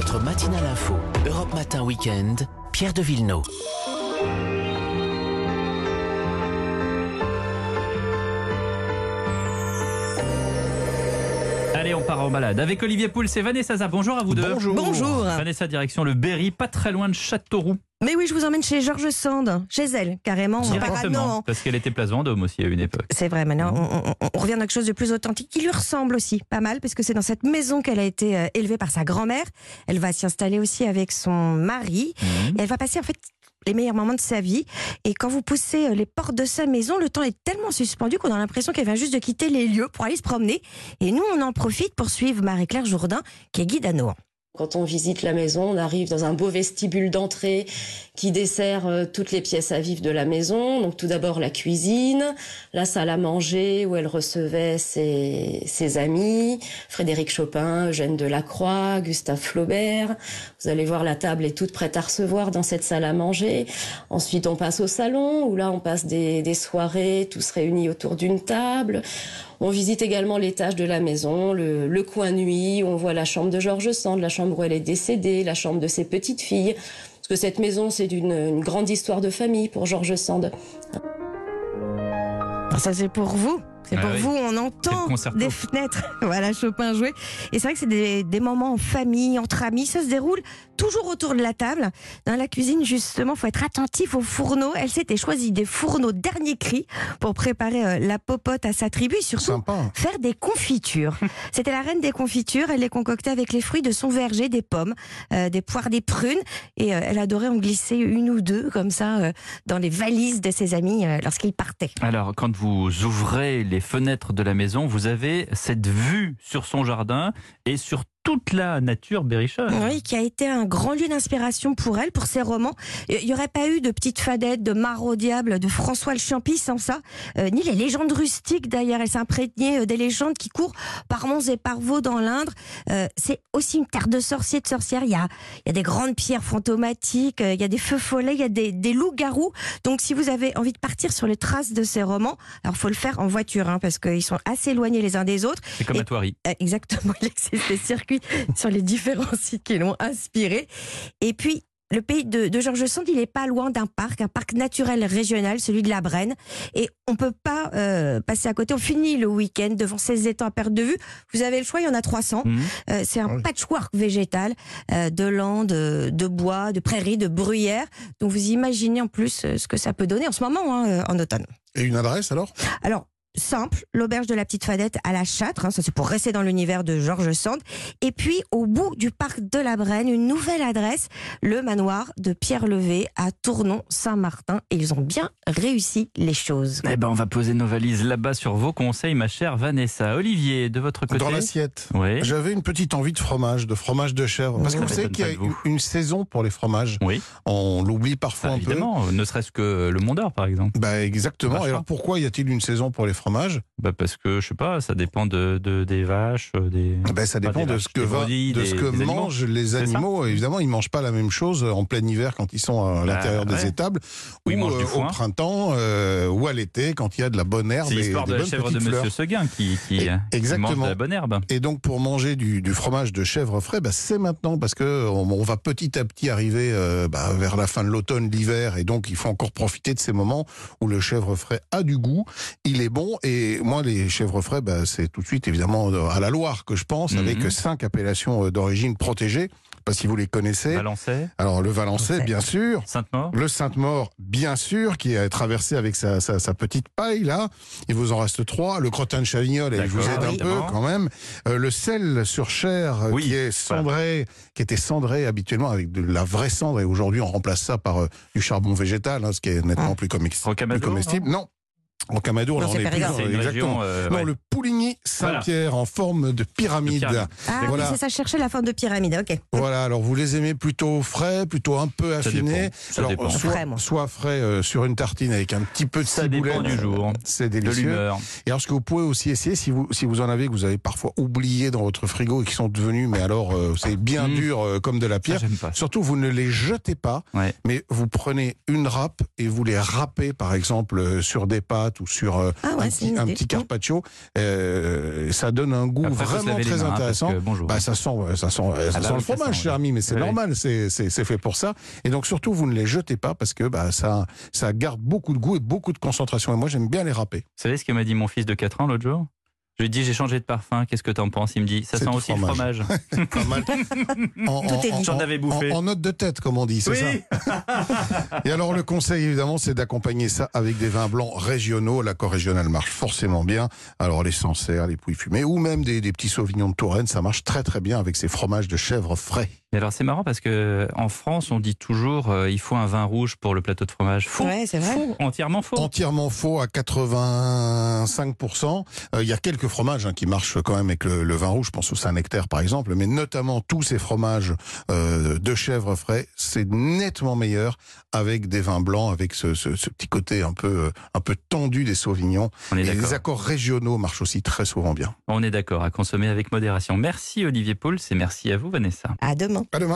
Votre matinale info, Europe Matin Weekend, Pierre de Villeneuve. Allez, on part en balade avec Olivier Pouls et Vanessa Zah. Bonjour à vous deux. Bonjour. Bonjour. Vanessa, direction le Berry, pas très loin de Châteauroux. Mais oui, je vous emmène chez Georges Sand, chez elle, carrément. à Directement, Nohant. parce qu'elle était place Vendôme aussi à une époque. C'est vrai, maintenant, on, on- on revient dans quelque chose de plus authentique, qui lui ressemble aussi, pas mal, parce que c'est dans cette maison qu'elle a été euh, élevée par sa grand-mère. Elle va s'y installer aussi avec son mari. Et elle va passer, en fait, les meilleurs moments de sa vie. Et quand vous poussez euh, les portes de sa maison, le temps est tellement suspendu qu'on a l'impression qu'elle vient juste de quitter les lieux pour aller se promener. Et nous, on en profite pour suivre Marie-Claire Jourdain, qui est guide à Nohant. Quand on visite la maison, on arrive dans un beau vestibule d'entrée qui dessert euh, toutes les pièces à vivre de la maison. Donc tout d'abord la cuisine, la salle à manger où elle recevait ses, amis, Frédéric Chopin, Eugène Delacroix, Gustave Flaubert. Vous allez voir la table est toute prête à recevoir dans cette salle à manger. Ensuite on passe au salon où là on passe des soirées tous réunis autour d'une table. On visite également l'étage de la maison, le, le coin nuit, où on voit la chambre de Georges Sand, la chambre où elle est décédée, la chambre de ses petites filles. Parce que cette maison, c'est d'une une grande histoire de famille pour Georges Sand. Ça, c'est pour vous. C'est Ah pour oui. vous, on entend des fenêtres. voilà, Chopin joué. Et c'est vrai que c'est des, des moments en famille, entre amis. Ça se déroule toujours autour de la table. Dans la cuisine, justement, faut être attentif aux fourneaux. Elle s'était choisie des fourneaux dernier cri pour préparer euh, la popote à sa tribu et surtout Sympa. faire des confitures. C'était la reine des confitures. Elle les concoctait avec les fruits de son verger, des pommes, euh, des poires, des prunes. Et euh, elle adorait en glisser une ou deux comme ça euh, dans les valises de ses amis euh, lorsqu'ils partaient. Alors, quand vous ouvrez les fenêtres de la maison, vous avez cette vue sur son jardin et sur toute la nature berrichonne. Oui, qui a été un grand lieu d'inspiration pour elle, pour ses romans. Il n'y aurait pas eu de petites fadettes, de Mare au diable, de François le Champy sans ça, euh, ni les légendes rustiques d'ailleurs. Elle s'est imprégnée euh, des légendes qui courent par monts et par vaux dans l'Indre. Euh, c'est aussi une terre de sorciers, de sorcières. Il y a, il y a des grandes pierres fantomatiques, il y a des feux follets, il y a des, des loups-garous. Donc si vous avez envie de partir sur les traces de ces romans, alors faut le faire en voiture, hein, parce qu'ils sont assez éloignés les uns des autres. C'est comme Et- à. Euh, Exactement, il existe des circuits sur les différents sites qui l'ont inspiré. Et puis, le pays de, de Georges Sand, il n'est pas loin d'un parc, un parc naturel régional, celui de la Brenne. Et on peut pas euh, passer à côté. On finit le week-end devant ces étangs à perte de vue. Vous avez le choix, il y en a 300. Mhm. Euh, c'est un patchwork végétal euh, de landes, de, bois, de prairies, de bruyères. Donc vous imaginez en plus ce que ça peut donner en ce moment, hein, en automne. Et une adresse alors? Alors, simple, l'auberge de la Petite Fadette à la Châtre, hein, ça c'est pour rester dans l'univers de Georges Sand. Et puis, au bout du parc de la Brenne, une nouvelle adresse, le manoir de Pierre Levé à Tournon-Saint-Martin. Et ils ont bien réussi les choses. Eh ben, on va poser nos valises là-bas sur vos conseils, ma chère Vanessa. Olivier, de votre côté. Dans l'assiette. Oui. J'avais une petite envie de fromage, de fromage de chèvre. Parce que Oh, vous ça savez qu'il y a vous. une, une saison pour les fromages. Oui, On l'oublie parfois bah, un peu. évidemment, ne serait-ce que le Mont d'Or, par exemple. Bah exactement. Et alors pourquoi y a-t-il une saison pour les fromages Bah, parce que, je sais pas, ça dépend de, de- des vaches, euh, des... ben, Ça dépend de vaches, ce que, va- de ce que animaux. mangent les animaux. Évidemment, ils mangent pas la même chose en plein hiver quand ils sont à l'intérieur Bah, ouais. des étables Ou du euh, au printemps euh, ou à l'été quand il y a de la bonne herbe C'est l'histoire de la chèvre de Monsieur. Seguin qui, qui, Et- qui mange de la bonne herbe. Et donc pour manger du, du fromage de chèvre frais, bah, c'est maintenant parce que on, va petit à petit arriver euh, bah, vers la fin de l'automne, l'hiver, et donc il faut encore profiter de ces moments où le chèvre frais a du goût, il est bon. Et moi, les chèvres frais, bah, c'est tout de suite évidemment à la Loire que je pense, Mhm. avec cinq appellations euh, d'origine protégées. Pas si vous les connaissez. Valençay, Alors le Valençay, bien sûr. Sainte-Maure. Le Sainte-Maure, bien sûr, qui est traversé avec sa, sa, sa petite paille, là. Il vous en reste trois. Le crottin de Chavignol, et je vous aide un peu quand même. Euh, le sel sur chair, euh, Oui, qui est cendré, qui était cendré habituellement avec de la vraie cendre, et aujourd'hui on remplace ça par euh, du charbon végétal, hein, ce qui est nettement Ah. plus comestible. Non. En Camadour, Non, on c'est est plus dans- exactement. région. euh, Non, ouais. le Pouligny Saint-Pierre en forme de pyramide. De pyramide. Ah, Voilà. oui, c'est ça, chercher la forme de pyramide. Ok. Voilà, alors vous les aimez plutôt frais, plutôt un peu Ça affinés. dépend, ça alors, dépend. Soit, Frais, moi. soit frais euh, sur une tartine avec un petit peu de Ça dépend ciboulette. du jour, C'est de délicieux. l'humeur. Et alors, ce que vous pouvez aussi essayer, si vous, si vous en avez, que vous avez parfois oublié dans votre frigo et qui sont devenus, mais alors, euh, c'est bien Mm. dur euh, comme de la Ça, pierre. j'aime pas. Surtout, vous ne les jetez pas, Ouais. mais vous prenez une râpe et vous les râpez, par exemple, euh, sur des pâtes pâtes ou sur euh, Ah ouais, un, petit, un carpaccio. Euh, ça donne un goût Après, vraiment très mains, intéressant. que, bonjour. Bah, ça sent, ça sent, ça bah sent le fromage, sent, cher ami, mais c'est oui. normal, c'est c'est- c'est fait pour ça. Et donc surtout, vous ne les jetez pas parce que bah, ça, ça garde beaucoup de goût et beaucoup de concentration. Et moi, j'aime bien les râper. Vous savez ce que m'a dit mon fils de 4 ans l'autre jour? Je lui dit j'ai changé de parfum, qu'est-ce que t'en penses? Il me dit ça sent aussi fromage. le fromage. Pas mal. En, Tout est dit. J'en avais bouffé. En, en note de tête, comme on dit, c'est ça? Et alors le conseil évidemment c'est d'accompagner ça avec des vins blancs régionaux. L'accord régional marche forcément bien. Alors les Sancerre, les Pouilles fumées ou même des, des petits sauvignons de Touraine, ça marche très très bien avec ces fromages de chèvre frais. Et alors c'est marrant parce que en France on dit toujours euh, il faut un vin rouge pour le plateau de fromage. Faux, Ouais, c'est vrai. faux, entièrement faux. Entièrement faux à 85%. Euh, Il y a quelques fromages hein, qui marchent quand même avec le, le vin rouge, je pense au Saint-Nectaire par exemple, mais notamment tous ces fromages euh, de chèvre frais, c'est nettement meilleur avec des vins blancs, avec ce, ce- ce petit côté un peu, euh, un peu tendu des sauvignons. On est Et les d'accord. accords régionaux marchent aussi très souvent bien. On est d'accord à consommer avec modération. Merci Olivier Pauls et merci à vous Vanessa. À demain. À demain.